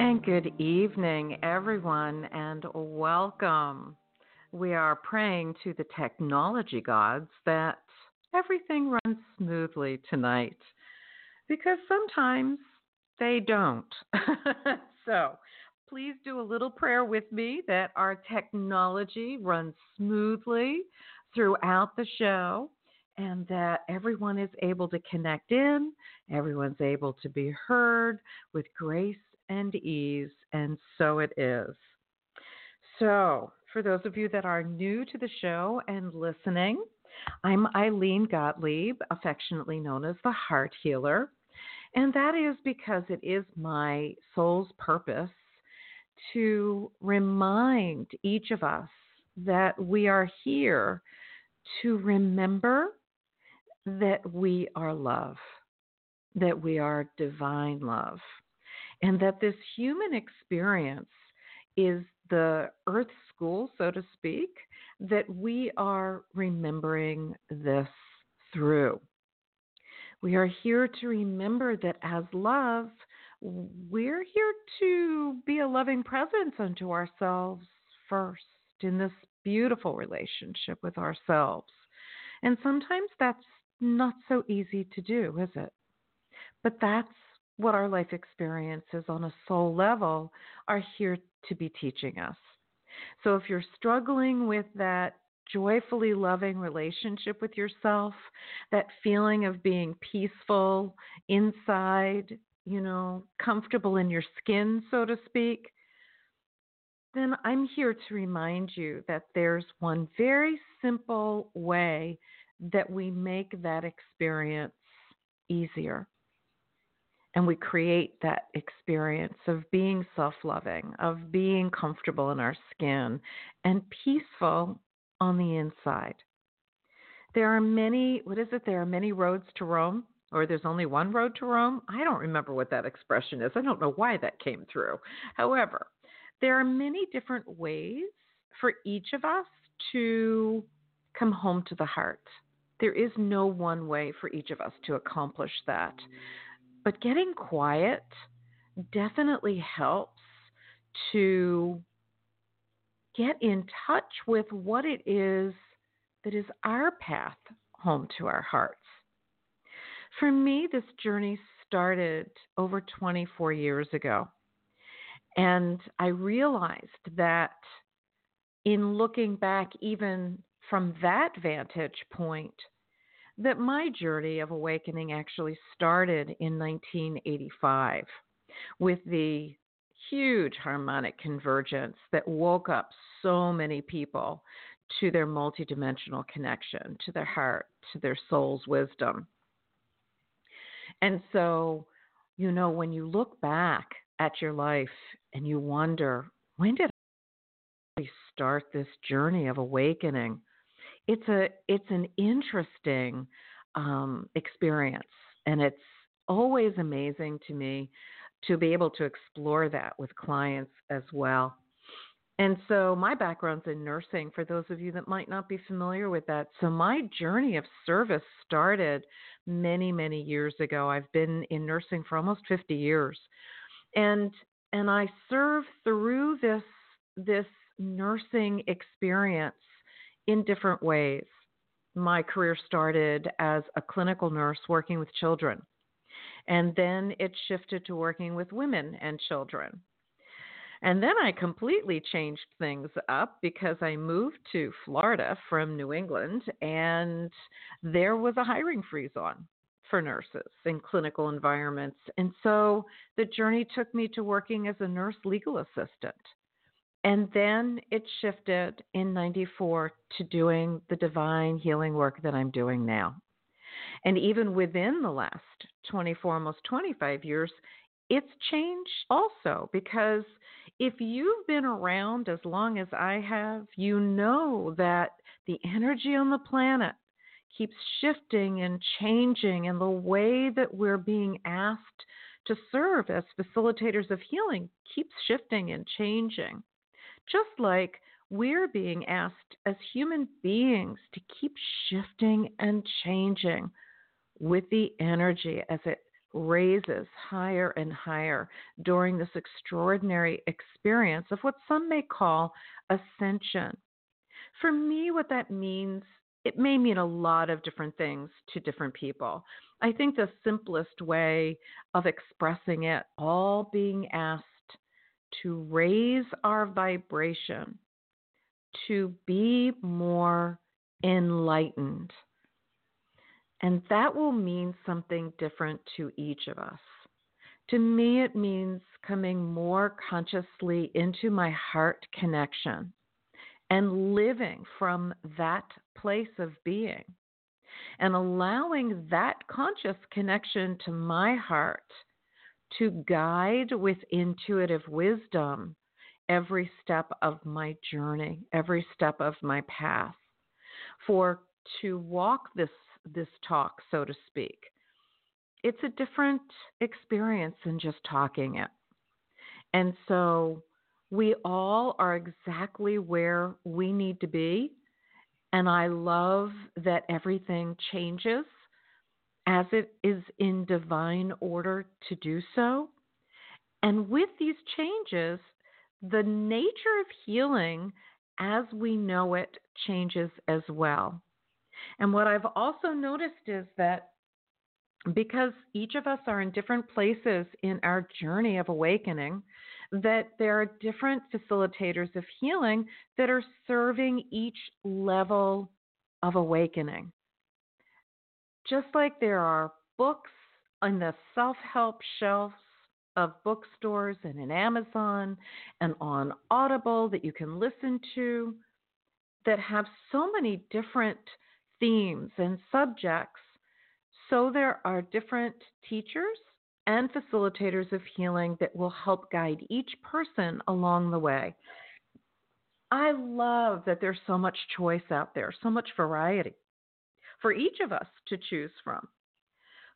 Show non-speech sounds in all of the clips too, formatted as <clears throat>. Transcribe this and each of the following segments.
And good evening, everyone, and welcome. We are praying to the technology gods that everything runs smoothly tonight because sometimes they don't. <laughs> so please do a little prayer with me that our technology runs smoothly throughout the show and that everyone is able to connect in, everyone's able to be heard with grace and ease, and so it is. So, for those of you that are new to the show and listening, I'm Ilene Gottlieb, affectionately known as the Heart Healer. And that is because it is my soul's purpose to remind each of us that we are here to remember that we are love, that we are divine love, and that this human experience is the earth school, so to speak, that we are remembering this through. We are here to remember that as love, we're here to be a loving presence unto ourselves first in this beautiful relationship with ourselves. And sometimes that's not so easy to do, is it? But that's what our life experiences on a soul level are here to be teaching us. So if you're struggling with that joyfully loving relationship with yourself, that feeling of being peaceful inside, you know, comfortable in your skin, so to speak, then I'm here to remind you that there's one very simple way that we make that experience easier. And we create that experience of being self loving, of being comfortable in our skin, and peaceful on the inside. There are many, what is it? There are many roads to Rome, or there's only one road to Rome. I don't remember what that expression is. I don't know why that came through. However, there are many different ways for each of us to come home to the heart. There is no one way for each of us to accomplish that. But getting quiet definitely helps to get in touch with what it is that is our path home to our hearts. For me, this journey started over 24 years ago. And I realized that in looking back, even from that vantage point, that my journey of awakening actually started in 1985 with the huge harmonic convergence that woke up so many people to their multidimensional connection, to their heart, to their soul's wisdom. And so, you know, when you look back at your life and you wonder, when did I start this journey of awakening? It's a it's an interesting um, experience, and it's always amazing to me to be able to explore that with clients as well. And so, my background's in nursing for those of you that might not be familiar with that. So, my journey of service started many, many years ago. I've been in nursing for almost 50 years. And and I serve through this this nursing experience in different ways. My career started as a clinical nurse working with children. And then it shifted to working with women and children. And then I completely changed things up because I moved to Florida from New England and there was a hiring freeze on for nurses in clinical environments. And so the journey took me to working as a nurse legal assistant. And then it shifted in 94 to doing the divine healing work that I'm doing now. And even within the last 24, almost 25 years, it's changed also because if you've been around as long as I have, you know that the energy on the planet keeps shifting and changing, and the way that we're being asked to serve as facilitators of healing keeps shifting and changing. Just like we're being asked as human beings to keep shifting and changing with the energy as it raises higher and higher during this extraordinary experience of what some may call ascension. For me, what that means, it may mean a lot of different things to different people. I think the simplest way of expressing it, all being asked to raise our vibration, to be more enlightened and that will mean something different to each of us. To me, it means coming more consciously into my heart connection and living from that place of being and allowing that conscious connection to my heart to guide with intuitive wisdom every step of my journey, every step of my path. For to walk this this talk, so to speak. It's a different experience than just talking it. And so we all are exactly where we need to be. And I love that everything changes as it is in divine order to do so. And with these changes, the nature of healing as we know it changes as well. And what I've also noticed is that because each of us are in different places in our journey of awakening, that there are different facilitators of healing that are serving each level of awakening. Just like there are books on the self help shelves of bookstores and in Amazon and on Audible that you can listen to that have so many different themes and subjects. So there are different teachers and facilitators of healing that will help guide each person along the way. I love that there's so much choice out there, so much variety for each of us to choose from.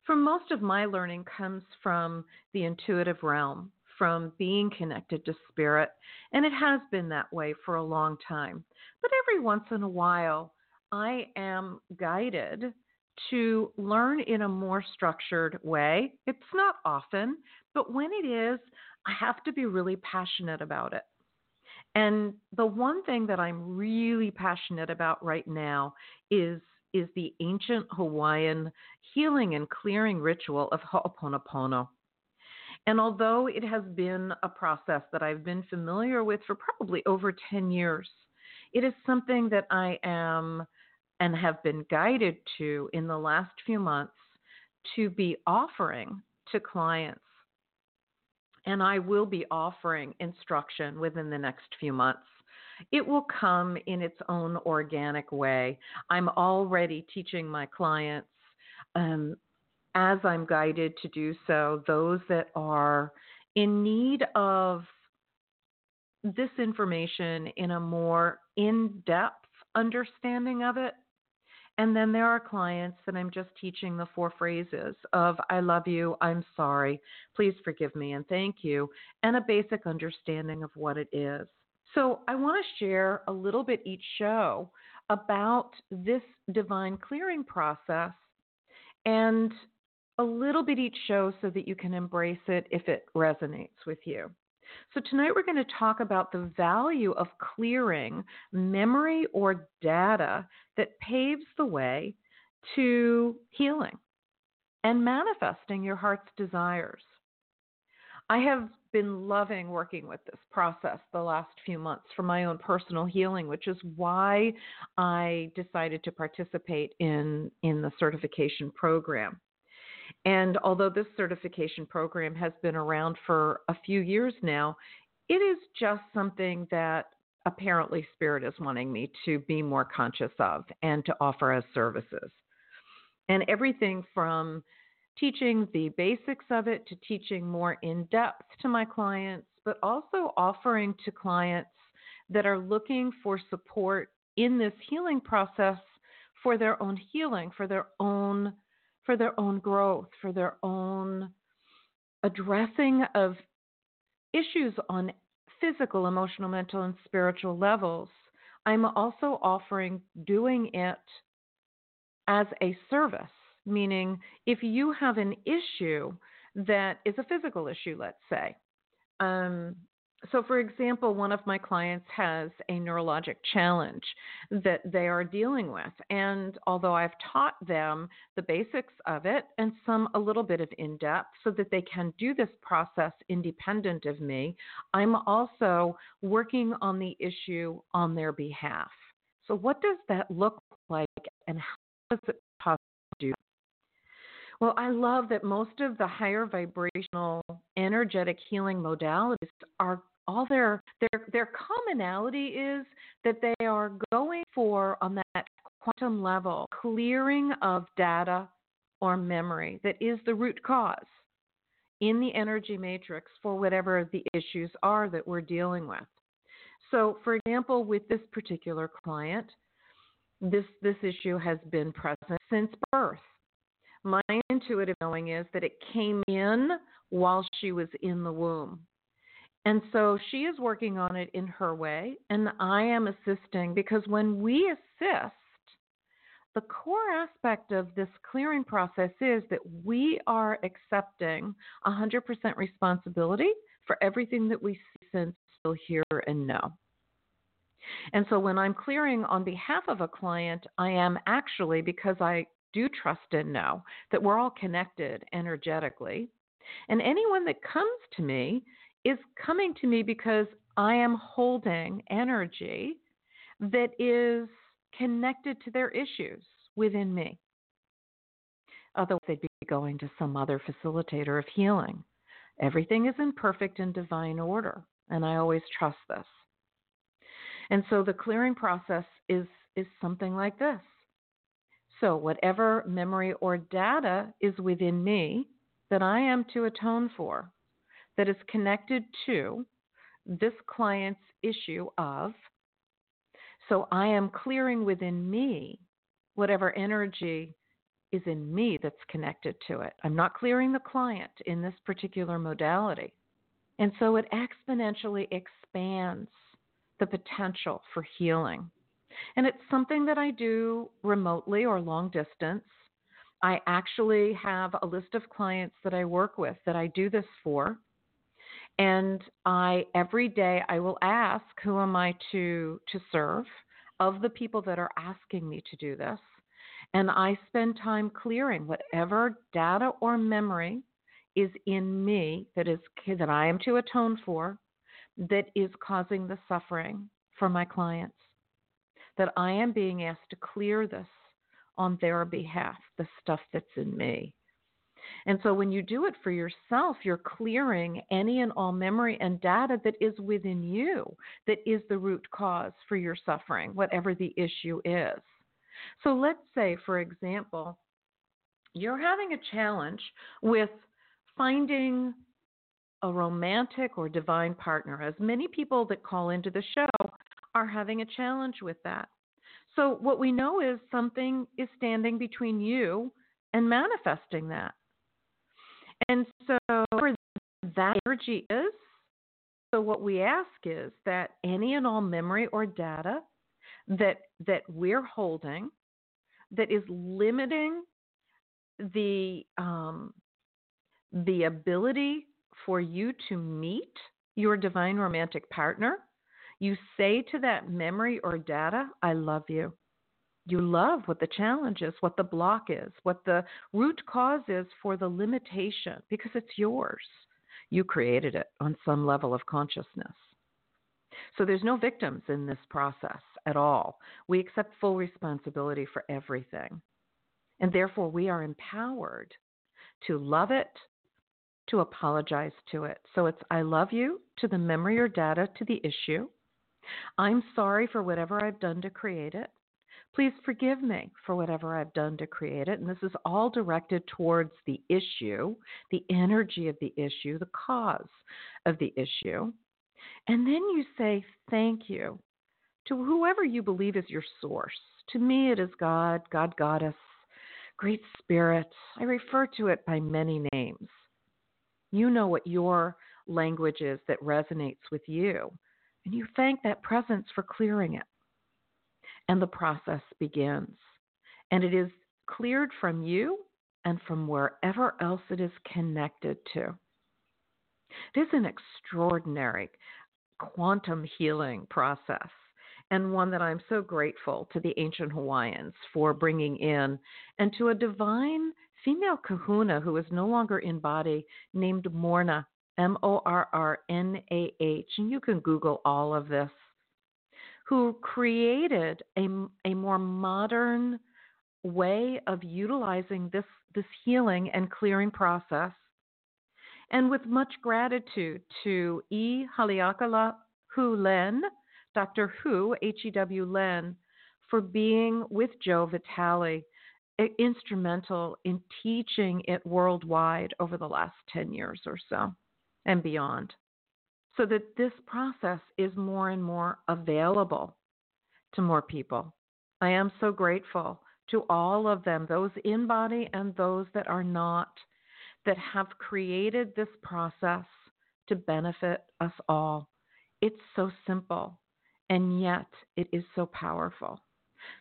For most of my learning comes from the intuitive realm, from being connected to spirit, and it has been that way for a long time. But every once in a while, I am guided to learn in a more structured way. It's not often, but when it is, I have to be really passionate about it. And the one thing that I'm really passionate about right now is is the ancient Hawaiian healing and clearing ritual of Ho'oponopono. And although it has been a process that I've been familiar with for probably over 10 years, it is something that I am and have been guided to in the last few months to be offering to clients. And I will be offering instruction within the next few months. It will come in its own organic way. I'm already teaching my clients um, as I'm guided to do so, those that are in need of this information in a more in depth understanding of it And then there are clients that I'm just teaching the four phrases of I love you, I'm sorry, please forgive me, and thank you, and a basic understanding of what it is. So I want to share a little bit each show about this divine clearing process and a little bit each show so that you can embrace it if it resonates with you. So, tonight we're going to talk about the value of clearing memory or data that paves the way to healing and manifesting your heart's desires. I have been loving working with this process the last few months for my own personal healing, which is why I decided to participate in, in the certification program. And although this certification program has been around for a few years now, it is just something that apparently Spirit is wanting me to be more conscious of and to offer as services. And everything from teaching the basics of it to teaching more in depth to my clients, but also offering to clients that are looking for support in this healing process for their own healing, for their own for their own growth, for their own addressing of issues on physical, emotional, mental, and spiritual levels. I'm also offering doing it as a service, meaning if you have an issue that is a physical issue, let's say, um, so, for example, one of my clients has a neurologic challenge that they are dealing with. And although I've taught them the basics of it and some a little bit of in depth so that they can do this process independent of me, I'm also working on the issue on their behalf. So, what does that look like and how does it? Well, I love that most of the higher vibrational energetic healing modalities are all their their their commonality is that they are going for on that quantum level clearing of data or memory that is the root cause in the energy matrix for whatever the issues are that we're dealing with. So, for example, with this particular client, this this issue has been present since birth. My intuitive knowing is that it came in while she was in the womb. And so she is working on it in her way, and I am assisting because when we assist, the core aspect of this clearing process is that we are accepting 100% responsibility for everything that we see, sense, feel, hear, and know. And so when I'm clearing on behalf of a client, I am actually, because I do trust and know that we're all connected energetically. And anyone that comes to me is coming to me because I am holding energy that is connected to their issues within me. Otherwise, they'd be going to some other facilitator of healing. Everything is in perfect and divine order, and I always trust this. And so the clearing process is, is something like this. So, whatever memory or data is within me that I am to atone for, that is connected to this client's issue of, so I am clearing within me whatever energy is in me that's connected to it. I'm not clearing the client in this particular modality. And so it exponentially expands the potential for healing. And it's something that I do remotely or long distance. I actually have a list of clients that I work with that I do this for. And I every day I will ask who am I to to serve of the people that are asking me to do this. And I spend time clearing whatever data or memory is in me that is that I am to atone for that is causing the suffering for my clients. That I am being asked to clear this on their behalf, the stuff that's in me. And so when you do it for yourself, you're clearing any and all memory and data that is within you, that is the root cause for your suffering, whatever the issue is. So let's say, for example, you're having a challenge with finding a romantic or divine partner, as many people that call into the show are having a challenge with that. So, what we know is something is standing between you and manifesting that. And so, that energy is, so what we ask is that any and all memory or data that that we're holding that is limiting the um, the ability for you to meet your divine romantic partner, you say to that memory or data, I love you. You love what the challenge is, what the block is, what the root cause is for the limitation, because it's yours. You created it on some level of consciousness. So there's no victims in this process at all. We accept full responsibility for everything. And therefore, we are empowered to love it, to apologize to it. So it's I love you to the memory or data to the issue. I'm sorry for whatever I've done to create it. Please forgive me for whatever I've done to create it. And this is all directed towards the issue, the energy of the issue, the cause of the issue. And then you say thank you to whoever you believe is your source. To me, it is God, God Goddess, Great Spirit. I refer to it by many names. You know what your language is that resonates with you. And you thank that presence for clearing it. And the process begins. And it is cleared from you and from wherever else it is connected to. It is an extraordinary quantum healing process and one that I'm so grateful to the ancient Hawaiians for bringing in, and to a divine female kahuna who is no longer in body named Morrnah, M O R R N A H, and you can Google all of this, who created a, a more modern way of utilizing this, this healing and clearing process. And with much gratitude to E. Haleakala Hu Len, Dr. Hu, H E W Len, for being with Joe Vitale instrumental in teaching it worldwide over the last 10 years or so and beyond. So that this process is more and more available to more people. I am so grateful to all of them, those in body and those that are not, that have created this process to benefit us all. It's so simple, and yet it is so powerful.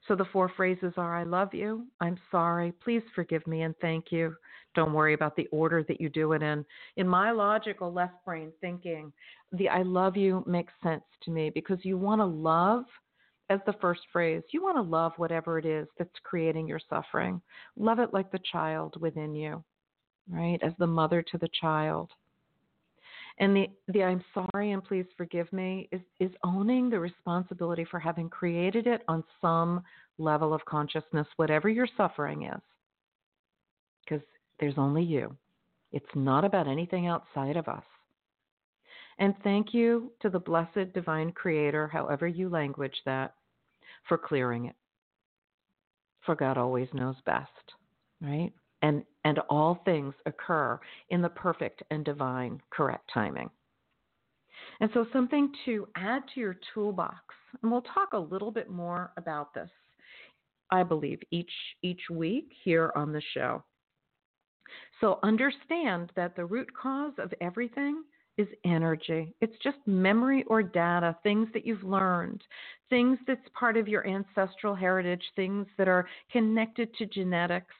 So the four phrases are I love you, I'm sorry, please forgive me, and thank you. Don't worry about the order that you do it in. In my logical left brain thinking, the I love you makes sense to me because you want to love as the first phrase. You want to love whatever it is that's creating your suffering. Love it like the child within you, right? As the mother to the child. And the, the I'm sorry and please forgive me is, is owning the responsibility for having created it on some level of consciousness, whatever your suffering is. Because there's only you. It's not about anything outside of us. And thank you to the blessed divine creator, however you language that, for clearing it. For God always knows best, right? And, and all things occur in the perfect and divine correct timing. And so, something to add to your toolbox, and we'll talk a little bit more about this, I believe, each, each week here on the show. So, understand that the root cause of everything is energy. It's just memory or data, things that you've learned, things that's part of your ancestral heritage, things that are connected to genetics,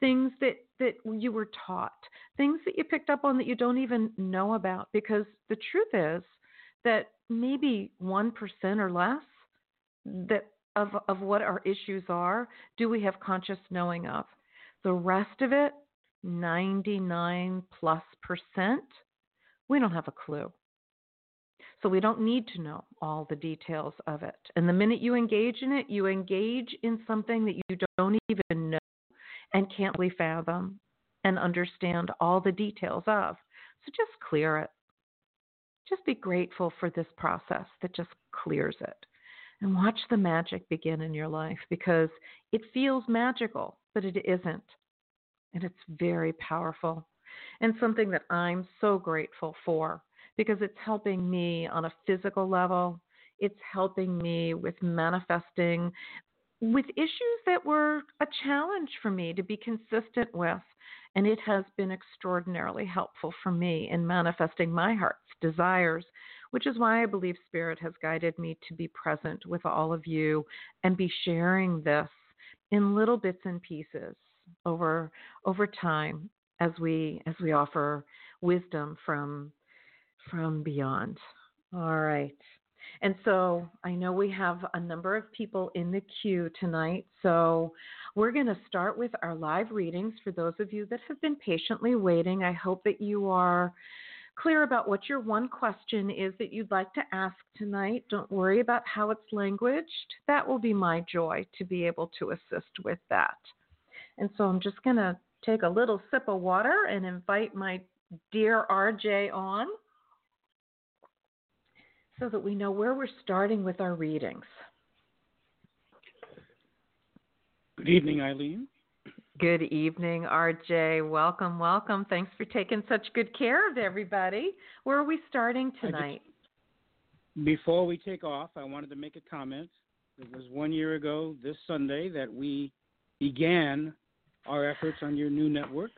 things that that you were taught, things that you picked up on that you don't even know about because the truth is that maybe 1% or less that of of what our issues are do we have conscious knowing of. The rest of it, 99 plus percent, we don't have a clue. So we don't need to know all the details of it. And the minute you engage in it, you engage in something that you don't even know and can't we fathom and understand all the details of. So just clear it. Just be grateful for this process that just clears it. And watch the magic begin in your life because it feels magical, but it isn't. And it's very powerful and something that I'm so grateful for because it's helping me on a physical level. It's helping me with manifesting with issues that were a challenge for me to be consistent with. And it has been extraordinarily helpful for me in manifesting my heart's desires, which is why I believe Spirit has guided me to be present with all of you and be sharing this in little bits and pieces over over time as we as we offer wisdom from from beyond. All right. And so I know we have a number of people in the queue tonight. So we're going to start with our live readings for those of you that have been patiently waiting. I hope that you are clear about what your one question is that you'd like to ask tonight. Don't worry about how it's languaged. That will be my joy to be able to assist with that. And so I'm just going to take a little sip of water and invite my dear RJ on so that we know where we're starting with our readings. Good evening, Ilene. Good evening, RJ. Welcome, welcome. Thanks for taking such good care of everybody. Where are we starting tonight? Just, before we take off, I wanted to make a comment. It was one year ago this Sunday that we began our efforts on your new network.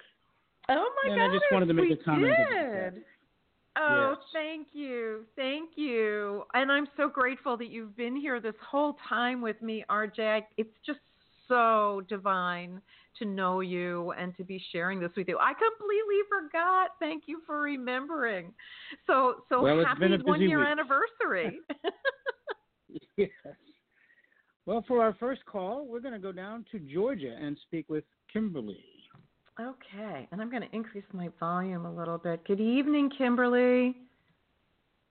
Oh my and God! I just wanted to make a comment. Did. Oh, yes. thank you. Thank you. And I'm so grateful that you've been here this whole time with me, RJ. It's just so divine to know you and to be sharing this with you. I completely forgot. Thank you for remembering. So so well, happy one year week. anniversary. <laughs> <laughs> yes. Well, for our first call, we're going to go down to Georgia and speak with Kimberly. Okay, and I'm going to increase my volume a little bit. Good evening, Kimberly.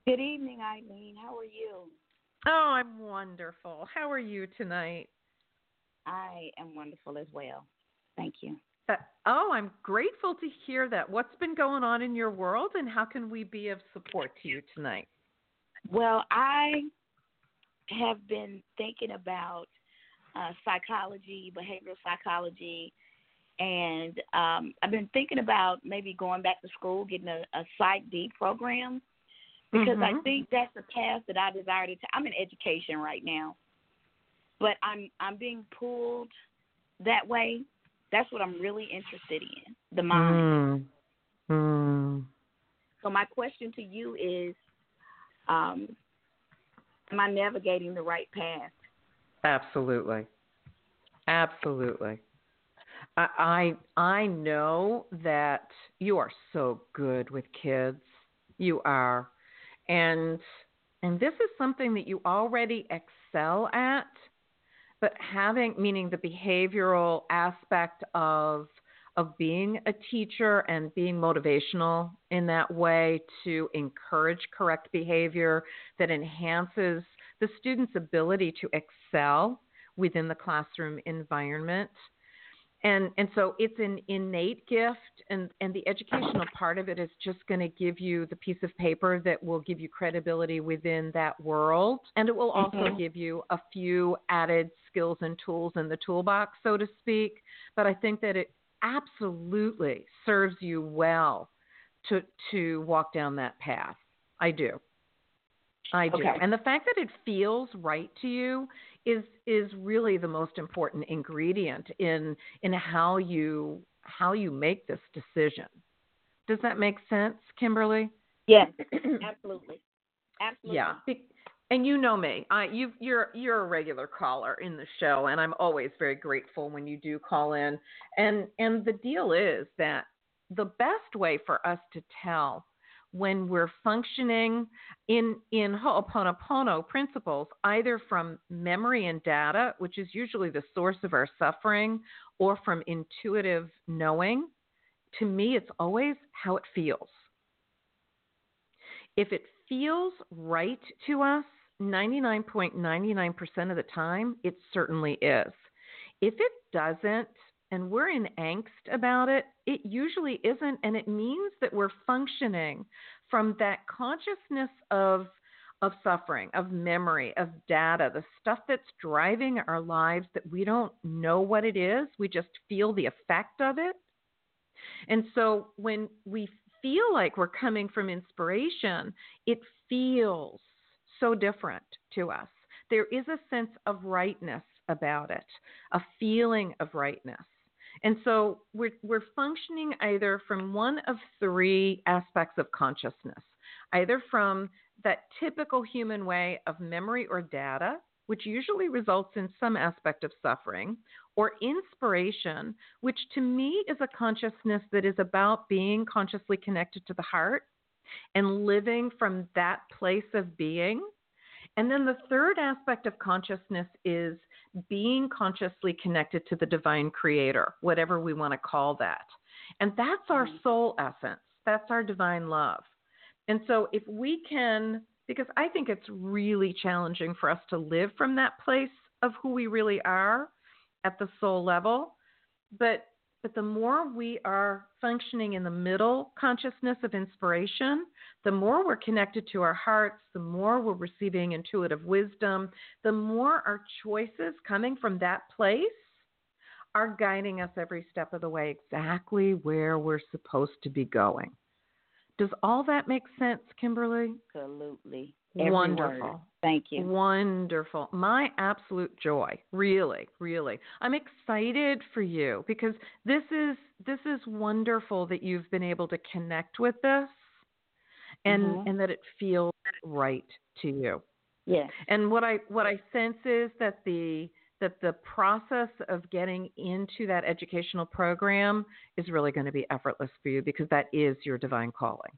Good evening, Ilene. How are you? Oh, I'm wonderful. How are you tonight? I am wonderful as well. Thank you. Oh, I'm grateful to hear that. What's been going on in your world, and how can we be of support to you tonight? Well, I have been thinking about uh, psychology, behavioral psychology, and um, I've been thinking about maybe going back to school, getting a, a PsyD program, because mm-hmm. I think that's the path that I desire to. T- I'm in education right now, but I'm I'm being pulled that way. That's what I'm really interested in, the mind. Mm. Mm. So my question to you is, um, am I navigating the right path? Absolutely, absolutely. I I know that you are so good with kids. You are. And and this is something that you already excel at, but having meaning the behavioral aspect of of being a teacher and being motivational in that way to encourage correct behavior that enhances the student's ability to excel within the classroom environment and and so it's an innate gift and and the educational part of it is just going to give you the piece of paper that will give you credibility within that world and it will also mm-hmm. give you a few added skills and tools in the toolbox so to speak but i think that it absolutely serves you well to to walk down that path i do I do. Okay. And the fact that it feels right to you is is really the most important ingredient in in how you how you make this decision. Does that make sense, Kimberly? Yes, <clears throat> absolutely. Absolutely. Yeah. And you know me. I you you're you're a regular caller in the show and I'm always very grateful when you do call in. And and the deal is that the best way for us to tell when we're functioning in in Ho'oponopono oh, principles, either from memory and data, which is usually the source of our suffering, or from intuitive knowing, to me, it's always how it feels. If it feels right to us, 99.99% of the time, it certainly is. If it doesn't, and we're in angst about it, it usually isn't. And it means that we're functioning from that consciousness of, of suffering, of memory, of data, the stuff that's driving our lives that we don't know what it is. We just feel the effect of it. And so when we feel like we're coming from inspiration, it feels so different to us. There is a sense of rightness about it, a feeling of rightness. And so we're, we're functioning either from one of three aspects of consciousness, either from that typical human way of memory or data, which usually results in some aspect of suffering, or inspiration, which to me is a consciousness that is about being consciously connected to the heart and living from that place of being. And then the third aspect of consciousness is being consciously connected to the divine creator, whatever we want to call that. And that's our mm-hmm. soul essence, that's our divine love. And so if we can, because I think it's really challenging for us to live from that place of who we really are at the soul level, but but the more we are functioning in the middle consciousness of inspiration, the more we're connected to our hearts, the more we're receiving intuitive wisdom, the more our choices coming from that place are guiding us every step of the way exactly where we're supposed to be going. Does all that make sense, Kimberly? Absolutely. Every Wonderful. Word. Thank you. Wonderful. My absolute joy. Really, really. I'm excited for you because this is this is wonderful that you've been able to connect with this and mm-hmm. and that it feels right to you. Yes. And what I what I sense is that the that the process of getting into that educational program is really going to be effortless for you because that is your divine calling.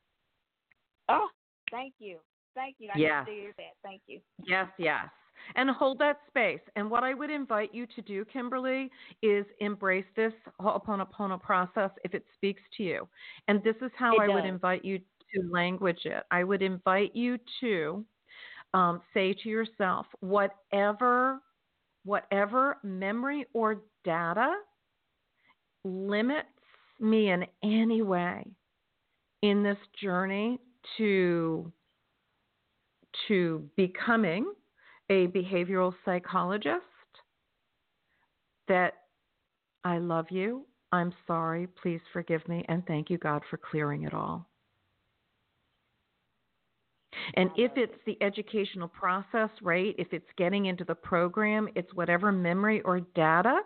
Oh, thank you. Thank you. I yes. hear that. Thank you. Yes, yes. And hold that space. And what I would invite you to do, Kimberly, is embrace this Ho'oponopono process if it speaks to you. And this is how it I does. would invite you to language it. I would invite you to um, say to yourself, whatever whatever memory or data limits me in any way in this journey to to becoming a behavioral psychologist that I love you. I'm sorry. Please forgive me. And thank you, God, for clearing it all. And if it's the educational process, right, if it's getting into the program, it's whatever memory or data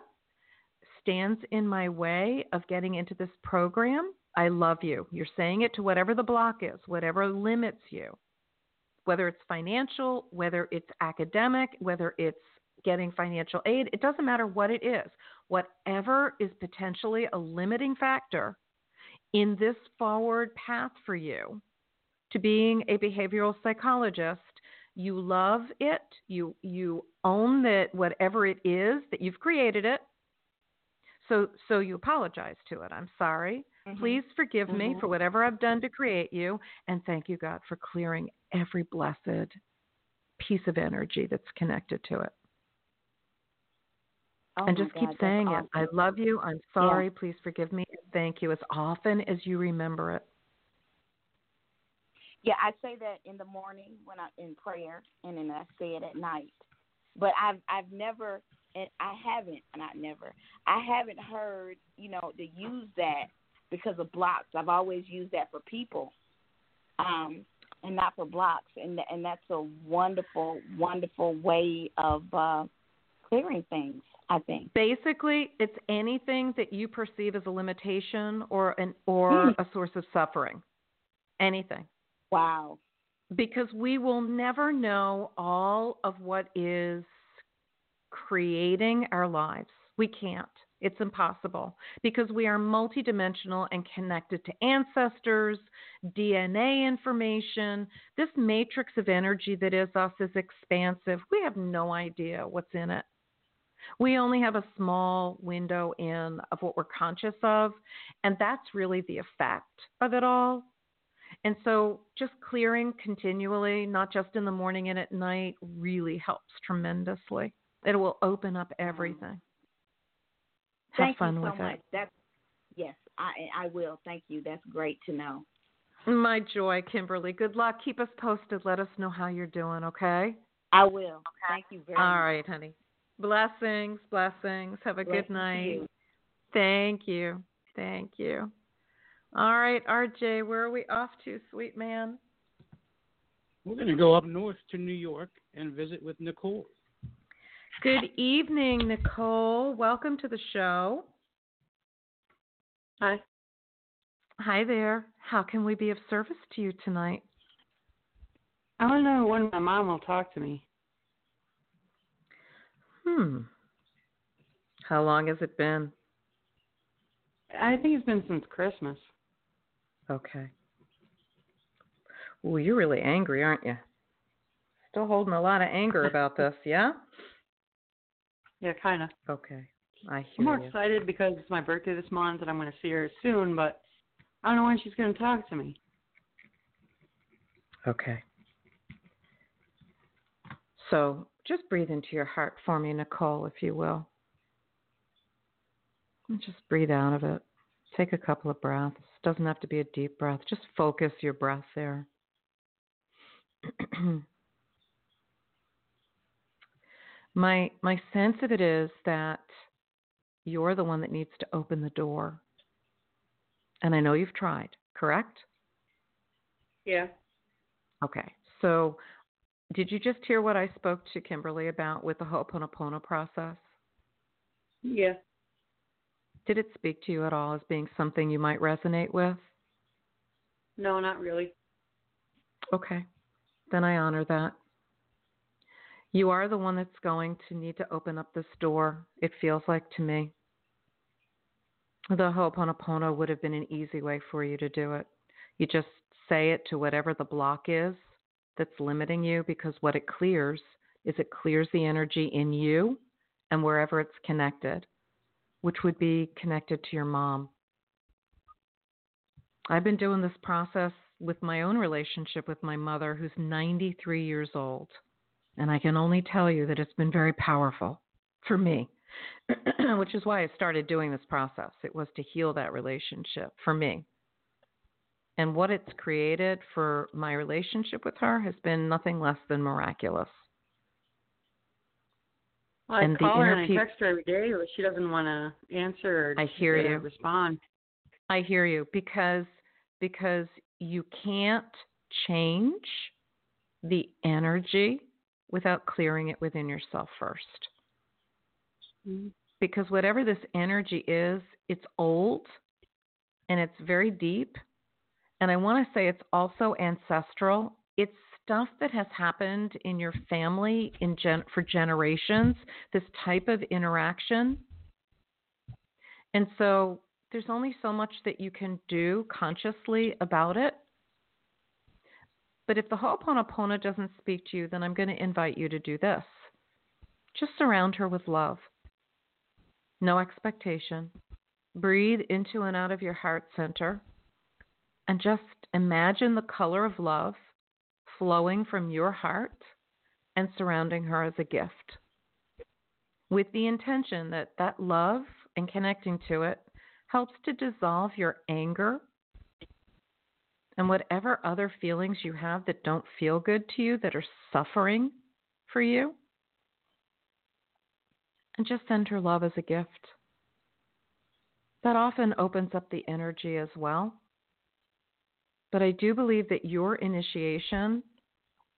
stands in my way of getting into this program. I love you. You're saying it to whatever the block is, whatever limits you, whether it's financial, whether it's academic, whether it's getting financial aid. It doesn't matter what it is. Whatever is potentially a limiting factor in this forward path for you to being a behavioral psychologist, you love it, you you own that whatever it is that you've created it. So so you apologize to it. I'm sorry. Mm-hmm. Please forgive mm-hmm. me for whatever I've done to create you and thank you God for clearing every blessed piece of energy that's connected to it. Oh and just God, keep saying awesome. it. I love you. I'm sorry. Yeah. Please forgive me. Thank you as often as you remember it. Yeah, I say that in the morning when I'm in prayer, and then I say it at night. But I've I've never, and I haven't, not never, I haven't heard, you know, to use that because of blocks. I've always used that for people, um, and not for blocks, and and that's a wonderful, wonderful way of uh, clearing things. I think basically it's anything that you perceive as a limitation or an or hmm. a source of suffering. Anything. Wow. Because we will never know all of what is creating our lives. We can't. It's impossible because we are multidimensional and connected to ancestors, DNA information. This matrix of energy that is us is expansive. We have no idea what's in it. We only have a small window in of what we're conscious of, and that's really the effect of it all. And so just clearing continually, not just in the morning and at night, really helps tremendously. It will open up everything. Have Thank fun you so with much. it. That's yes, I I will. Thank you. That's great to know. My joy, Kimberly. Good luck. Keep us posted. Let us know how you're doing, okay? I will. Thank you very All much. All right, honey. Blessings, blessings. Have a Blessings good night. You. Thank you. Thank you. All right, RJ, where are we off to, sweet man? We're going to go up north to New York and visit with Nicole. Good evening, Nicole. Welcome to the show. Hi. Hi there. How can we be of service to you tonight? I want to know when my mom will talk to me. Hmm. How long has it been? I think it's been since Christmas. Okay. Well, you're really angry, aren't you? Still holding a lot of anger about this, yeah? <laughs> Yeah, kind of. Okay. I hear I'm more you. excited because it's my birthday this month and I'm going to see her soon, but I don't know when she's going to talk to me. Okay. So just breathe into your heart for me, Nicole, if you will. And just breathe out of it. Take a couple of breaths. Doesn't have to be a deep breath. Just focus your breath there. <clears throat> my my sense of it is that you're the one that needs to open the door. And I know you've tried, correct? Yeah. Okay. So, did you just hear what I spoke to Kimberly about with the Ho'oponopono process? Yeah. Did it speak to you at all as being something you might resonate with? No, not really. Okay. Then I honor that. You are the one that's going to need to open up this door, it feels like to me. The Ho'oponopono would have been an easy way for you to do it. You just say it to whatever the block is that's limiting you because what it clears is it clears the energy in you and wherever it's connected, which would be connected to your mom. I've been doing this process with my own relationship with my mother, who's 93 years old. And I can only tell you that it's been very powerful for me, <clears throat> which is why I started doing this process. It was to heal that relationship for me. And what it's created for my relationship with her has been nothing less than miraculous. Well, I And call her and I text her every day, but she doesn't want to answer or I hear you. respond. I hear you because because you can't change the energy without clearing it within yourself 1st Mhm. Because whatever this energy is, it's old and it's very deep. And I want to say it's also ancestral. It's stuff that has happened in your family in gen- for generations, this type of interaction. And so there's only so much that you can do consciously about it. But if the Ho'oponopono doesn't speak to you, then I'm going to invite you to do this. Just surround her with love. No expectation. Breathe into and out of your heart center. And just imagine the color of love flowing from your heart and surrounding her as a gift. With the intention that that love and connecting to it helps to dissolve your anger and whatever other feelings you have that don't feel good to you, that are suffering for you. And just send her love as a gift. That often opens up the energy as well. But I do believe that your initiation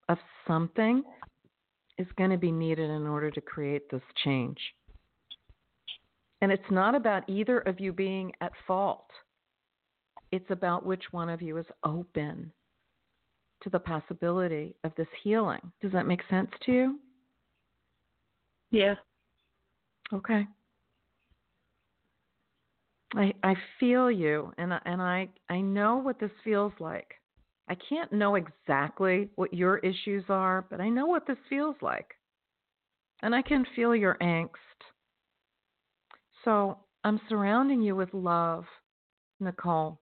of something is going to be needed in order to create this change. And it's not about either of you being at fault. It's about which one of you is open to the possibility of this healing. Does that make sense to you? Yeah. Okay. I I feel you and and I I know what this feels like. I can't know exactly what your issues are, but I know what this feels like. And I can feel your angst. So, I'm surrounding you with love, Nicole.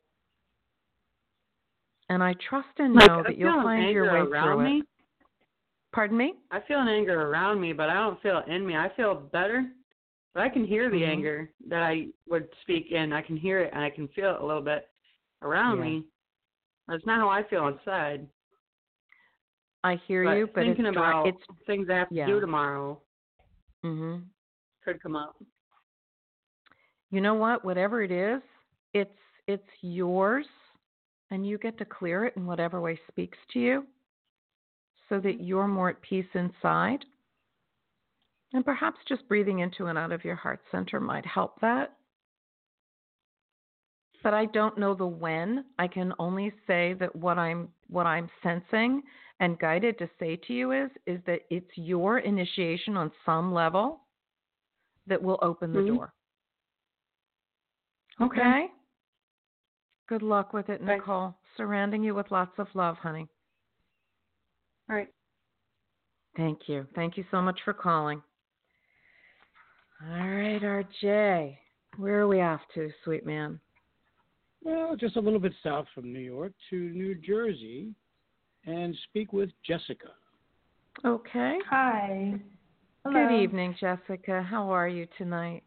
And I trust and know I that you'll find your way through me. it. Pardon me? I feel an anger around me, but I don't feel it in me. I feel better, but I can hear the Mhm. anger that I would speak in. I can hear it and I can feel it a little bit around Yeah. me. That's not how I feel inside. I hear but you, but thinking it's about it's things I have to yeah. do tomorrow mhm. could come up. you know what whatever it is it's it's yours and you get to clear it in whatever way speaks to you so that you're more at peace inside And perhaps just breathing into and out of your heart center might help that. But I don't know the when. I can only say that what I'm what I'm sensing and guided to say to you is is that it's your initiation on some level that will open the mm-hmm. door. Okay. okay. Good luck with it, Nicole. Surrounding you with lots of love, honey. All right. Thank you. Thank you so much for calling. All right, RJ. Where are we off to, sweet man? Well, just a little bit south from New York to New Jersey and speak with Jessica. Okay. Hi. Hello. Good evening, Jessica. How are you tonight?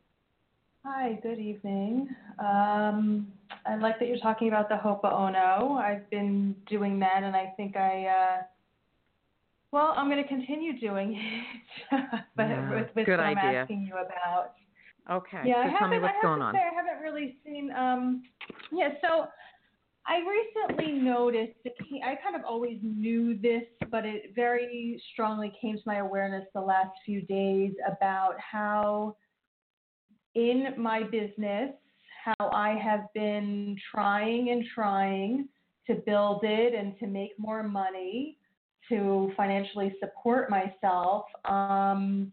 Hi, good evening. Um, I like that you're talking about the Ho'oponopono. I've been doing that, and I think I, uh, well, I'm going to continue doing it, <laughs> but yeah, with, with what idea. I'm asking you about. Okay. Yeah, so I tell me what's I going on. Say, I haven't really seen. Um, yeah, so I recently noticed. I kind of always knew this, but it very strongly came to my awareness the last few days about how in my business, how I have been trying and trying to build it and to make more money to financially support myself, um,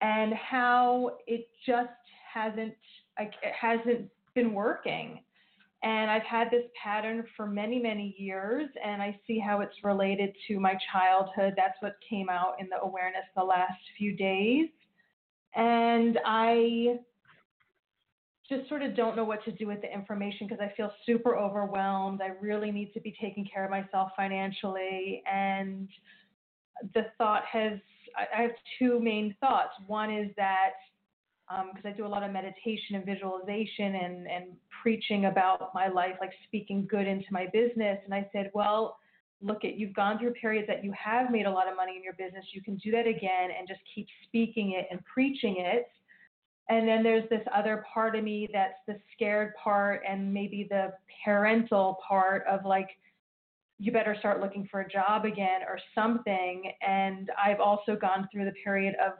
and how it just hasn't it hasn't been working. And I've had this pattern for many, many years, and I see how it's related to my childhood. That's what came out in the awareness the last few days. And I just sort of don't know what to do with the information because I feel super overwhelmed. I really need to be taking care of myself financially. And the thought has, I have two main thoughts. One is that because um, I do a lot of meditation and visualization and, and preaching about my life, like speaking good into my business. And I said, well, look at you've gone through periods that you have made a lot of money in your business. You can do that again and just keep speaking it and preaching it and then there's this other part of me that's the scared part and maybe the parental part of like, you better start looking for a job again or something. And I've also gone through the period of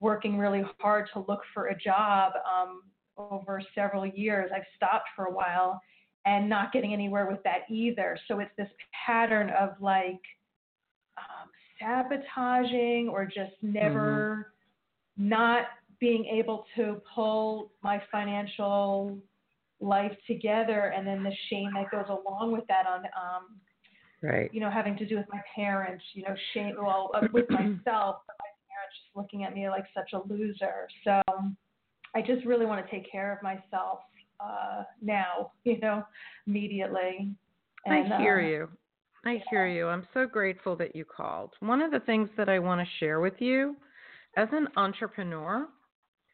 working really hard to look for a job um, over several years. I've stopped for a while and not getting anywhere with that either. So it's this pattern of like um, sabotaging or just never mm-hmm. not being able to pull my financial life together and then the shame that goes along with that on um right. you know having to do with my parents you know shame well uh, with myself my parents just looking at me like such a loser. So i just really want to take care of myself uh now <laughs> you know immediately. And, i hear uh, you. I hear you. I'm so grateful that you called. One of the things that i want to share with you as an entrepreneur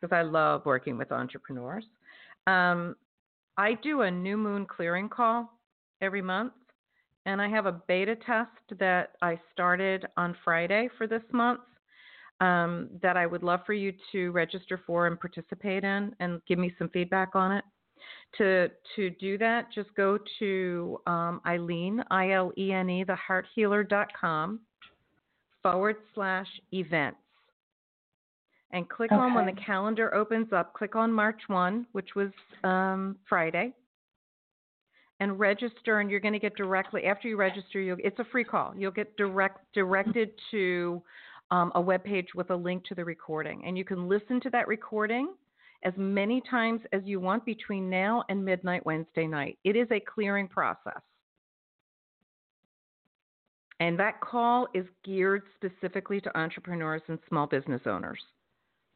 because I love working with entrepreneurs. Um, I do a new moon clearing call every month, and I have a beta test that I started on Friday for this month um, that I would love for you to register for and participate in and give me some feedback on it. To to do that, just go to um, Ilene I L E N E thehearthealer.com forward slash events and click okay. on when the calendar opens up. Click on March 1, which was um, Friday, and register. And you're going to get directly after you register. You'll, it's a free call. You'll get direct directed to um, a web page with a link to the recording, and you can listen to that recording as many times as you want between now and midnight Wednesday night. It is a clearing process. And that call is geared specifically to entrepreneurs and small business owners.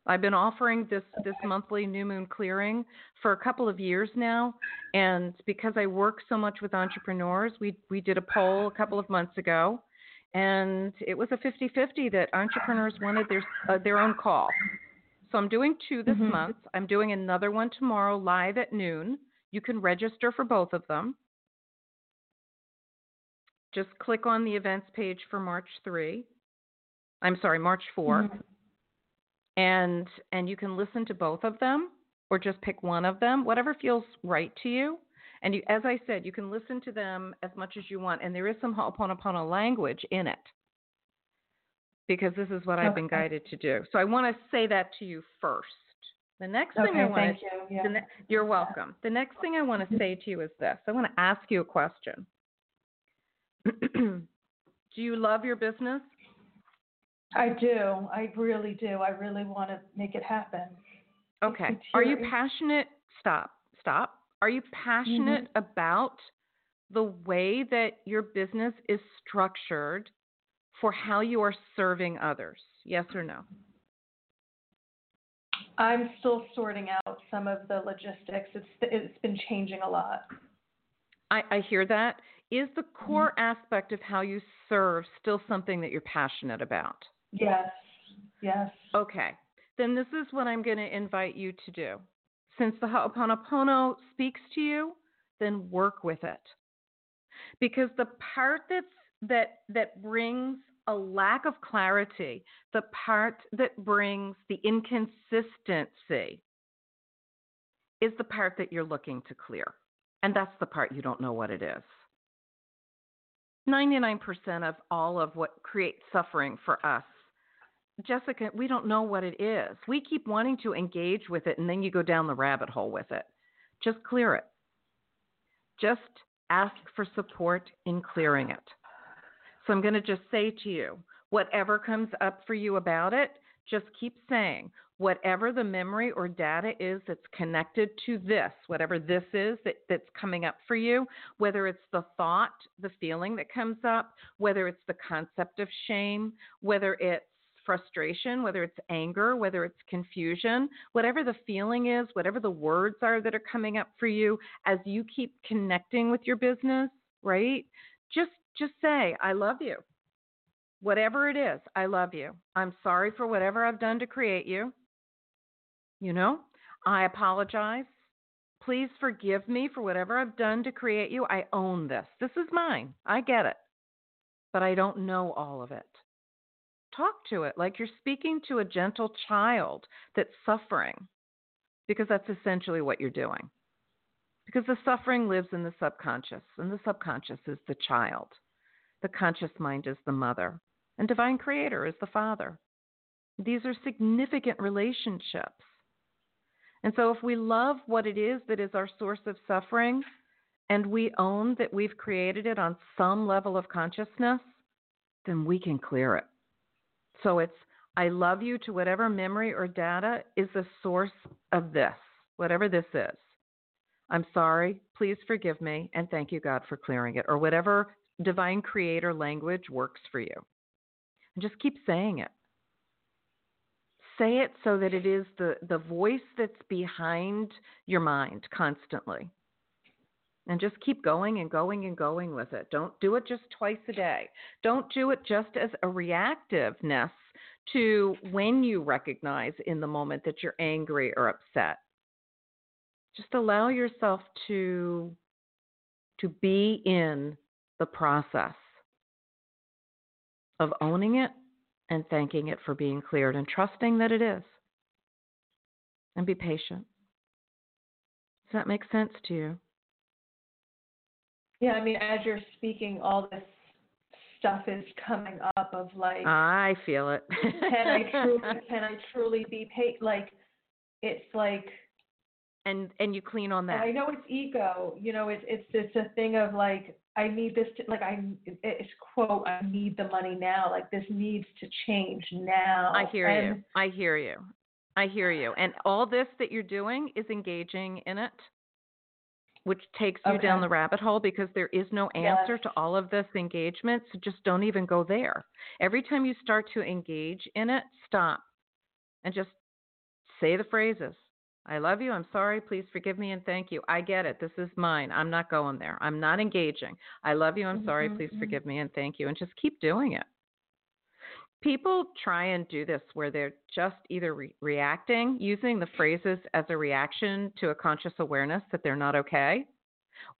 I've been offering this this monthly new moon clearing for a couple of years now, and because I work so much with entrepreneurs, we we did a poll a couple of months ago, and it was a 50-50 that entrepreneurs wanted their uh, their own call. So I'm doing two this mm-hmm. month. I'm doing another one tomorrow live at noon. You can register for both of them. Just click on the events page for March 3. I'm sorry, March 4. Mm-hmm and and you can listen to both of them or just pick one of them, whatever feels right to you. And you, as I said, you can listen to them as much as you want, and there is some Ho'oponopono language in it. because this is what I've been guided to do. So I want to say that to you first. The next thing I want to you. Yeah. you're welcome. The next thing I want to mm-hmm. say to you is this. I want to ask you a question. <clears throat> do you love your business? I do. I really do. I really want to make it happen. Okay. Are you passionate? Stop. Stop. Are you passionate mm-hmm. about the way that your business is structured for how you are serving others? Yes or no? I'm still sorting out some of the logistics. It's it's been changing a lot. I, I hear that. Is the mm-hmm. core aspect of how you serve still something that you're passionate about? Yes. Yes. Okay, then this is what I'm going to invite you to do. Since the Ho'oponopono speaks to you, then work with it. Because the part that's, that, that brings a lack of clarity, the part that brings the inconsistency, is the part that you're looking to clear. And that's the part you don't know what it is. 99% of all of what creates suffering for us Jessica, we don't know what it is. We keep wanting to engage with it, and then you go down the rabbit hole with it. Just clear it. Just ask for support in clearing it. So I'm going to just say to you whatever comes up for you about it, just keep saying, whatever the memory or data is that's connected to this, whatever this is that, that's coming up for you, whether it's the thought, the feeling that comes up, whether it's the concept of shame, whether it's frustration, whether it's anger, whether it's confusion, whatever the feeling is, whatever the words are that are coming up for you as you keep connecting with your business, right? Just just say, I love you. Whatever it is, I love you. I'm sorry for whatever I've done to create you. You know, I apologize. Please forgive me for whatever I've done to create you. I own this. This is mine. I get it. But I don't know all of it talk to it like you're speaking to a gentle child that's suffering because that's essentially what you're doing. Because the suffering lives in the subconscious, and the subconscious is the child. The conscious mind is the mother, and divine creator is the father. These are significant relationships. And so, if we love what it is that is our source of suffering, and we own that we've created it on some level of consciousness, then we can clear it. So it's I love you to whatever memory or data is the source of this, whatever this is. I'm sorry, please forgive me, and thank you, God, for clearing it, or whatever divine creator language works for you. And just keep saying it. Say it so that it is the, the voice that's behind your mind constantly. And just keep going and going and going with it. Don't do it just twice a day. Don't do it just as a reactiveness to when you recognize in the moment that you're angry or upset. Just allow yourself to to be in the process of owning it and thanking it for being cleared and trusting that it is. And be patient. Does that make sense to you? Yeah, I mean, as you're speaking, all this stuff is coming up of like, I feel it. can I truly, <laughs> can I truly be paid? Like, it's like, and and you clean on that. I know it's ego. You know, it's it's it's a thing of like, I need this to like I it's quote I need the money now. Like this needs to change now. I hear and, you. I hear you. I hear you. And all this that you're doing is engaging in it, which takes you down the rabbit hole because there is no answer Yes. to all of this engagement. So just don't even go there. Every time you start to engage in it, stop and just say the phrases. I love you. I'm sorry. Please forgive me and thank you. I get it. This is mine. I'm not going there. I'm not engaging. I love you. I'm sorry. Mhm, Please mhm. forgive me and thank you. And just keep doing it. People try and do this where they're just either re- reacting, using the phrases as a reaction to a conscious awareness that they're not okay,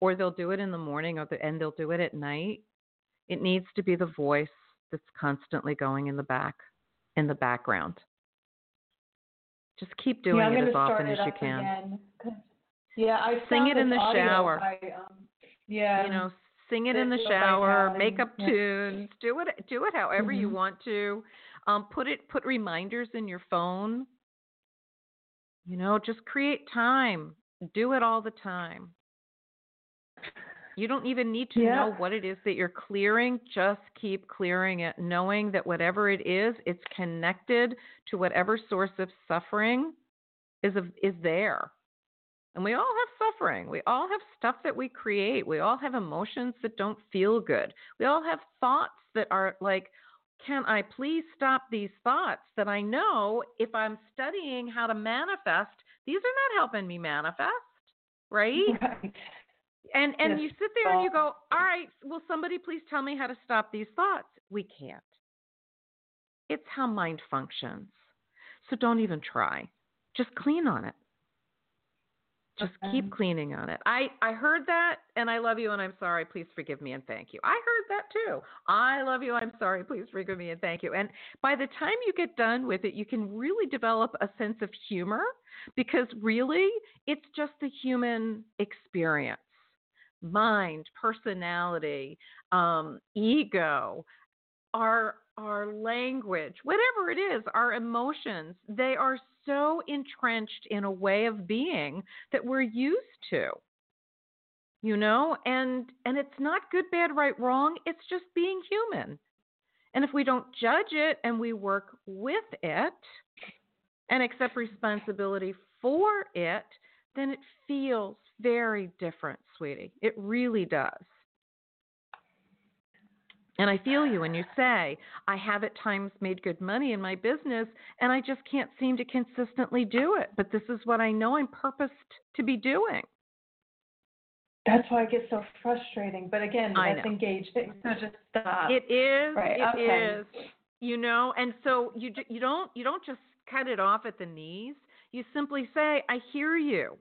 or they'll do it in the morning or the, and they'll do it at night. It needs to be the voice that's constantly going in the back, in the background. Just keep doing yeah, it as often start as you can. Again. Yeah, I Sing it in the audio, shower. I, um, yeah, you know, sing it in the shower, make up tunes, do it do it however you Mhm. want to. Um, put it put reminders in your phone. You know, just create time. Do it all the time. You don't even need to Yeah. know what it is that you're clearing. Just keep clearing it, knowing that whatever it is, it's connected to whatever source of suffering is of, is there. And we all have suffering. We all have stuff that we create. We all have emotions that don't feel good. We all have thoughts that are like, can I please stop these thoughts that I know if I'm studying how to manifest, these are not helping me manifest, <laughs> right? Right. And and Yes. you sit there and you go, "All right, will somebody please tell me how to stop these thoughts?" We can't. It's how mind functions. So don't even try. Just clean on it. Just Okay. keep cleaning on it. I I heard that and I love you and I'm sorry. Please forgive me and thank you. I heard that too. I love you. I'm sorry. Please forgive me and thank you. And by the time you get done with it, you can really develop a sense of humor because really it's just the human experience mind, personality, um, ego, our our language, whatever it is, our emotions, they are so entrenched in a way of being that we're used to. You know, and and it's not good, bad, right, wrong. It's just being human. And if we don't judge it and we work with it and accept responsibility for it, then it feels very different, sweetie. It really does. And I feel you when you say, I have at times made good money in my business and I just can't seem to consistently do it. But this is what I know I'm purposed to be doing. That's why it gets so frustrating. But again, that's engaging. So just stop. It is. Right, It okay. is. You know, and so you you don't you don't just cut it off at the knees. You simply say, "I hear you.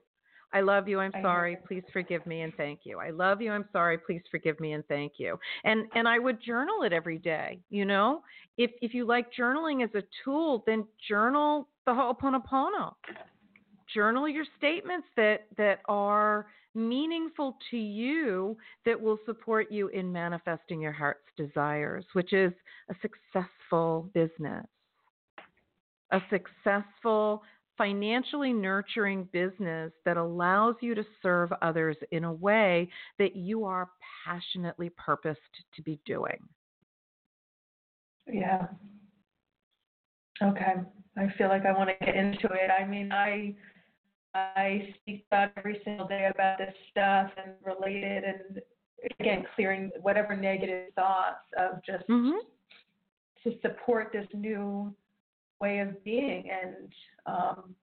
I love you. I'm sorry. Please forgive me and thank you. I love you. I'm sorry. Please forgive me and thank you." And and I would journal it every day. You know, if if you like journaling as a tool, then journal the Ho'oponopono. Journal your statements that that are meaningful to you that will support you in manifesting your heart's desires, which is a successful business, a successful, financially nurturing business that allows you to serve others in a way that you are passionately purposed to be doing. Yeah. Okay. I feel like I want to get into it. I mean, I I speak about every single day about this stuff and related and again clearing whatever negative thoughts of just Mm-hmm. to support this new way of being and um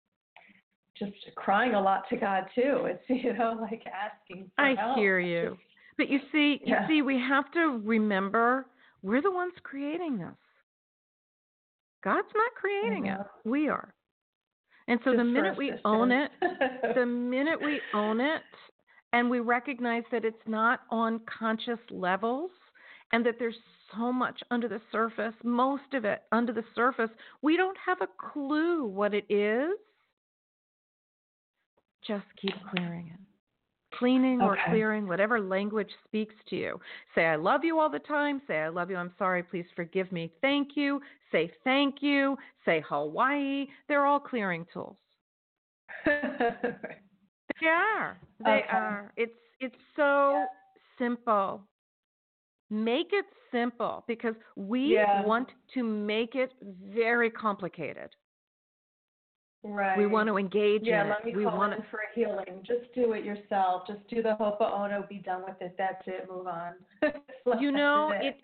just crying a lot to God too. <laughs> It's you know like asking for I help. hear you. But you see, <laughs> you Yeah. see, we have to remember we're the ones creating this. God's not creating it. Mhm. We are. And so the minute we own it, the minute we own it and we recognize that it's not on conscious levels and that there's so much under the surface, most of it under the surface, we don't have a clue what it is. Just keep clearing it. Cleaning or clearing, whatever language speaks to you. Say, I love you all the time. Say, I love you. I'm sorry. Please forgive me. Thank you. Say, thank you. Say, Hawaii. They're all clearing tools. <laughs> They are. They Okay. are. It's it's so simple. Make it simple because we Yeah. want to make it very complicated. right. We want to engage Yeah, in let it. me we call want in to for a healing. Just do it yourself. Just do the Hopo'ono, be done with it. That's it. Move on. <laughs> you know it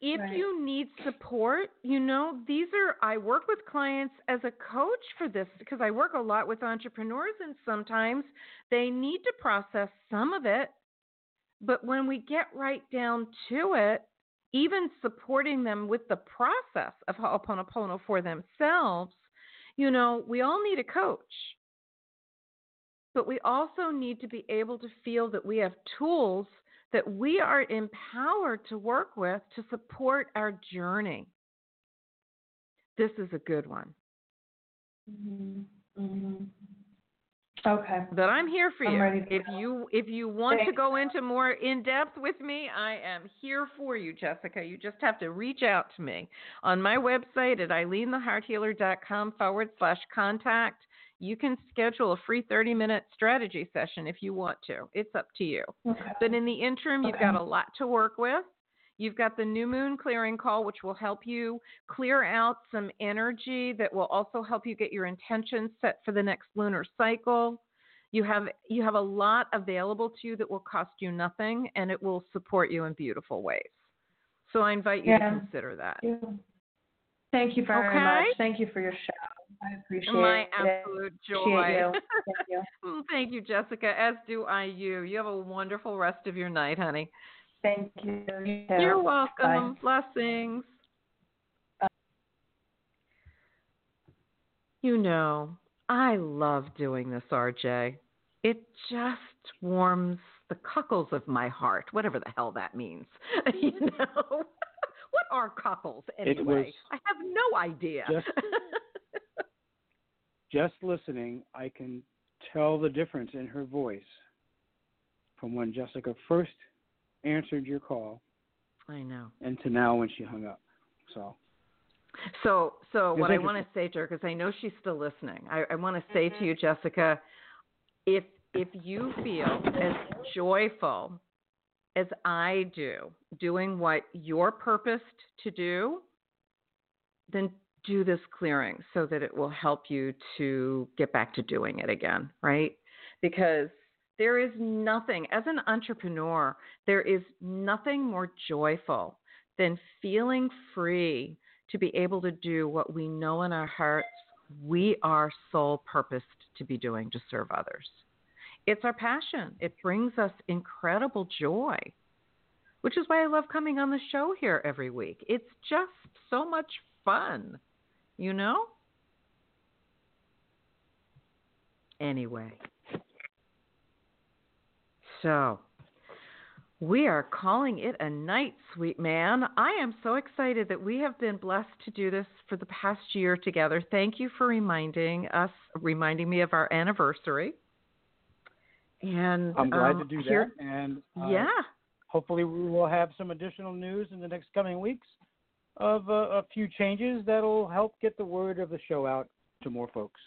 if Right. you need support you know these are i work with clients as a coach for this because i work a lot with entrepreneurs and sometimes they need to process some of it but when we get right down to it even supporting them with the process of ho'oponopono for themselves you know we all need a coach but we also need to be able to feel that we have tools that we are empowered to work with to support our journey. This is a good one. hmm hmm Okay. But I'm here for I'm you. If go. you if you want to go into more in depth with me, I am here for you, Jessica. You just have to reach out to me on my website at ilenethehearthealer.com forward slash contact. You can schedule a free 30 minute strategy session if you want to. It's up to you. Okay. But in the interim, you've got a lot to work with. You've got the new moon clearing call, which will help you clear out some energy that will also help you get your intentions set for the next lunar cycle. You have you have a lot available to you that will cost you nothing and it will support you in beautiful ways. So I invite you Yeah. to consider that. Thank you. Thank you very Okay. much. Thank you for your show. I appreciate My it. My absolute joy. you. Thank you. <laughs> Thank you, Jessica, as do I you. You have a wonderful rest of your night, honey. Thank you. you You're welcome. Bye. Blessings. You know, I love doing this, RJ. It just warms the cockles of my heart, whatever the hell that means. <laughs> you know, <laughs> what are cockles anyway? I have no idea. just- <laughs> Just listening, I can tell the difference in her voice from when Jessica first answered your call I know. and to now when she hung up. So So, so what I want to say to her, because I know she's still listening, I, I want to say to mm-hmm. you, Jessica, if if you feel as joyful as I do doing what you're purposed to do, then do this clearing so that it will help you to get back to doing it again, right? Because there is nothing, as an entrepreneur, there is nothing more joyful than feeling free to be able to do what we know in our hearts we are soul purposed to be doing to serve others. It's our passion. It brings us incredible joy, which is why I love coming on the show here every week. It's just so much fun, you know? Anyway, so we are calling it a night, sweet man. I am so excited that we have been blessed to do this for the past year together. Thank you for reminding us, reminding me of our anniversary. And I'm glad um, to do here- that. And uh, yeah, hopefully we will have some additional news in the next coming weeks of uh, a few changes that'll help get the word of the show out to more folks.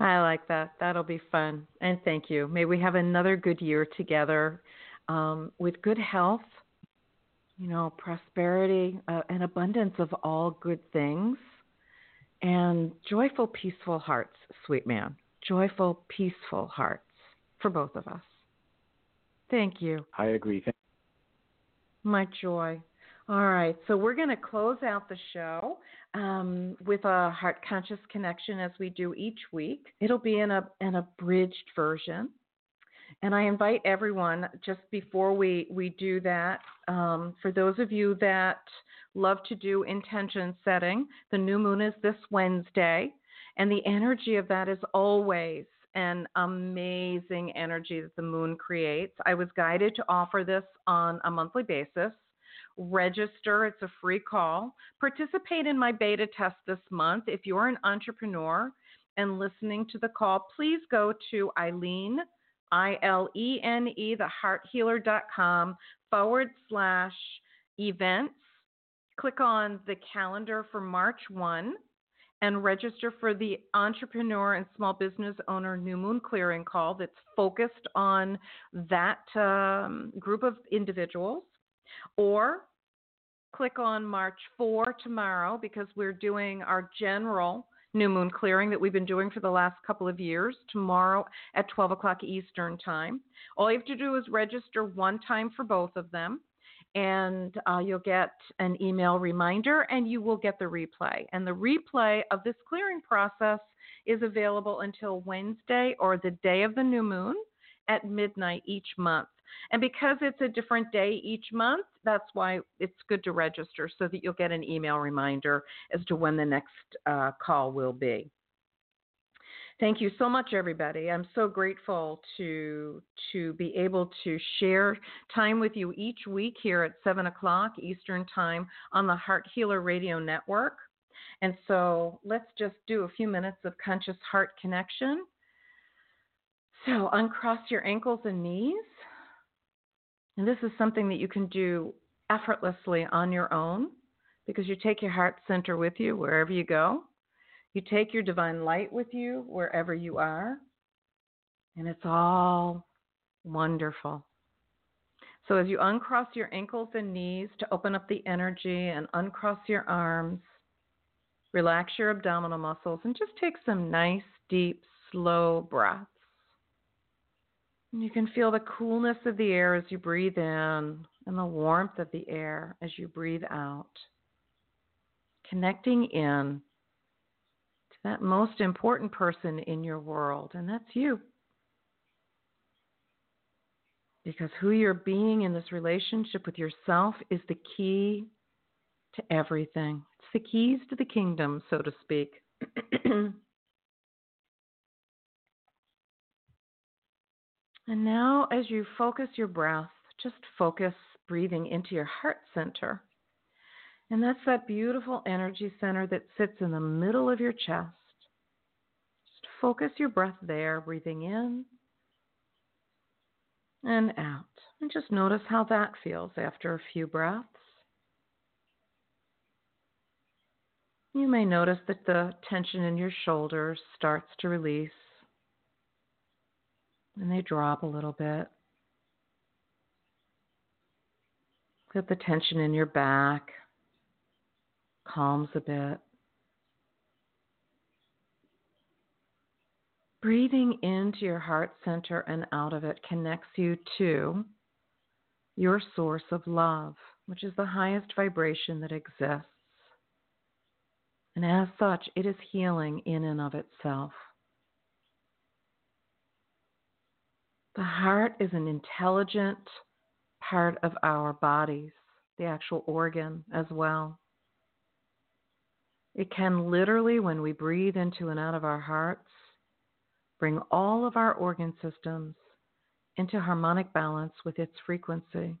I like that. That'll be fun. And thank you. May we have another good year together um, with good health, you know, prosperity, uh, and abundance of all good things, and joyful, peaceful hearts, sweet man. Joyful, peaceful hearts for both of us. Thank you. I agree. Thank- My joy. All right, so we're going to close out the show um, with a heart conscious connection as we do each week. It'll be in a an abridged version, and I invite everyone just before we we do that. Um, for those of you that love to do intention setting, the new moon is this Wednesday, and the energy of that is always an amazing energy that the moon creates. I was guided to offer this on a monthly basis register. It's a free call. Participate in my beta test this month. If you're an entrepreneur and listening to the call, please go to Ilene, I L E N E, thehearthealer.com forward slash events. Click on the calendar for March 1 and register for the entrepreneur and small business owner new moon clearing call that's focused on that um, group of individuals or click on March 4 tomorrow because we're doing our general new moon clearing that we've been doing for the last couple of years tomorrow at 12 o'clock Eastern Time. All you have to do is register one time for both of them, and uh, you'll get an email reminder and you will get the replay. And the replay of this clearing process is available until Wednesday or the day of the new moon at midnight each month. And because it's a different day each month, that's why it's good to register so that you'll get an email reminder as to when the next uh, call will be. Thank you so much, everybody. I'm so grateful to to be able to share time with you each week here at seven o'clock Eastern Time on the Heart Healer Radio Network. And so let's just do a few minutes of conscious heart connection. So uncross your ankles and knees. And this is something that you can do effortlessly on your own because you take your heart center with you wherever you go. You take your divine light with you wherever you are. And it's all wonderful. So as you uncross your ankles and knees to open up the energy and uncross your arms, relax your abdominal muscles and just take some nice, deep, slow breaths. You can feel the coolness of the air as you breathe in and the warmth of the air as you breathe out. Connecting in to that most important person in your world, and that's you. Because who you're being in this relationship with yourself is the key to everything. It's the keys to the kingdom, so to speak. <clears throat> And now, as you focus your breath, just focus breathing into your heart center. And that's that beautiful energy center that sits in the middle of your chest. Just focus your breath there, breathing in and out. And just notice how that feels after a few breaths. You may notice that the tension in your shoulders starts to release and they drop a little bit. Get the tension in your back calms a bit. Breathing into your heart center and out of it connects you to your source of love, which is the highest vibration that exists. And as such, it is healing in and of itself. The heart is an intelligent part of our bodies, the actual organ as well. It can literally, when we breathe into and out of our hearts, bring all of our organ systems into harmonic balance with its frequency.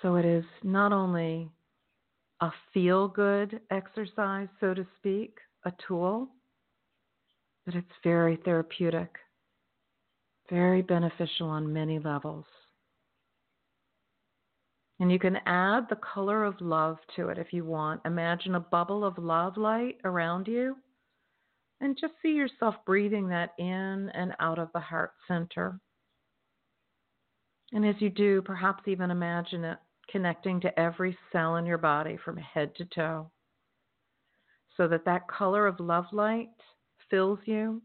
So it is not only a feel good exercise, so to speak, a tool, but it's very therapeutic. Very beneficial on many levels. And you can add the color of love to it if you want. Imagine a bubble of love light around you and just see yourself breathing that in and out of the heart center. And as you do, perhaps even imagine it connecting to every cell in your body from head to toe so that that color of love light fills you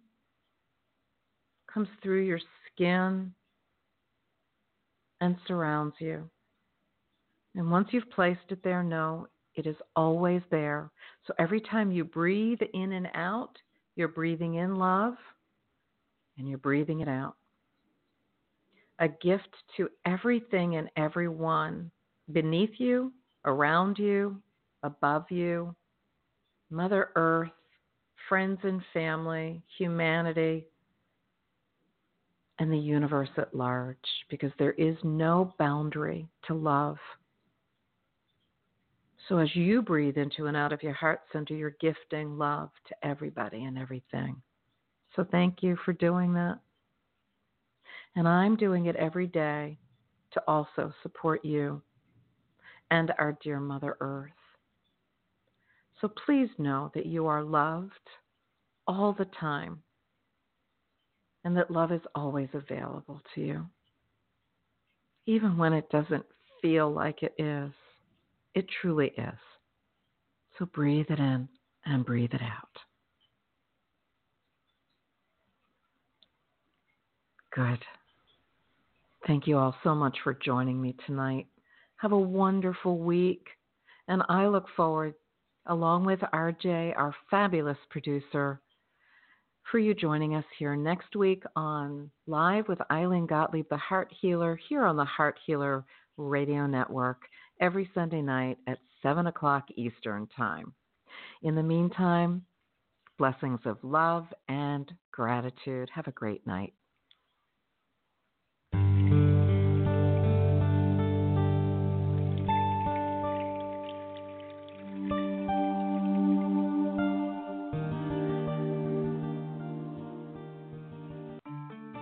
comes through your skin and surrounds you. And once you've placed it there, know it is always there. So every time you breathe in and out, you're breathing in love and you're breathing it out. A gift to everything and everyone beneath you, around you, above you, Mother Earth, friends and family, humanity, and the universe at large because there is no boundary to love. So as you breathe into and out of your heart center, you're gifting love to everybody and everything. So thank you for doing that. And I'm doing it every day to also support you and our dear Mother Earth. So please know that you are loved all the time and that love is always available to you. Even when it doesn't feel like it is, it truly is. So breathe it in and breathe it out. Good. Thank you all so much for joining me tonight. Have a wonderful week, and I look forward, along with RJ, our fabulous producer, for you joining us here next week on Live with Ilene Gottlieb, the Heart Healer, here on the Heart Healer Radio Network every Sunday night at 7 o'clock Eastern Time. In the meantime, blessings of love and gratitude. Have a great night.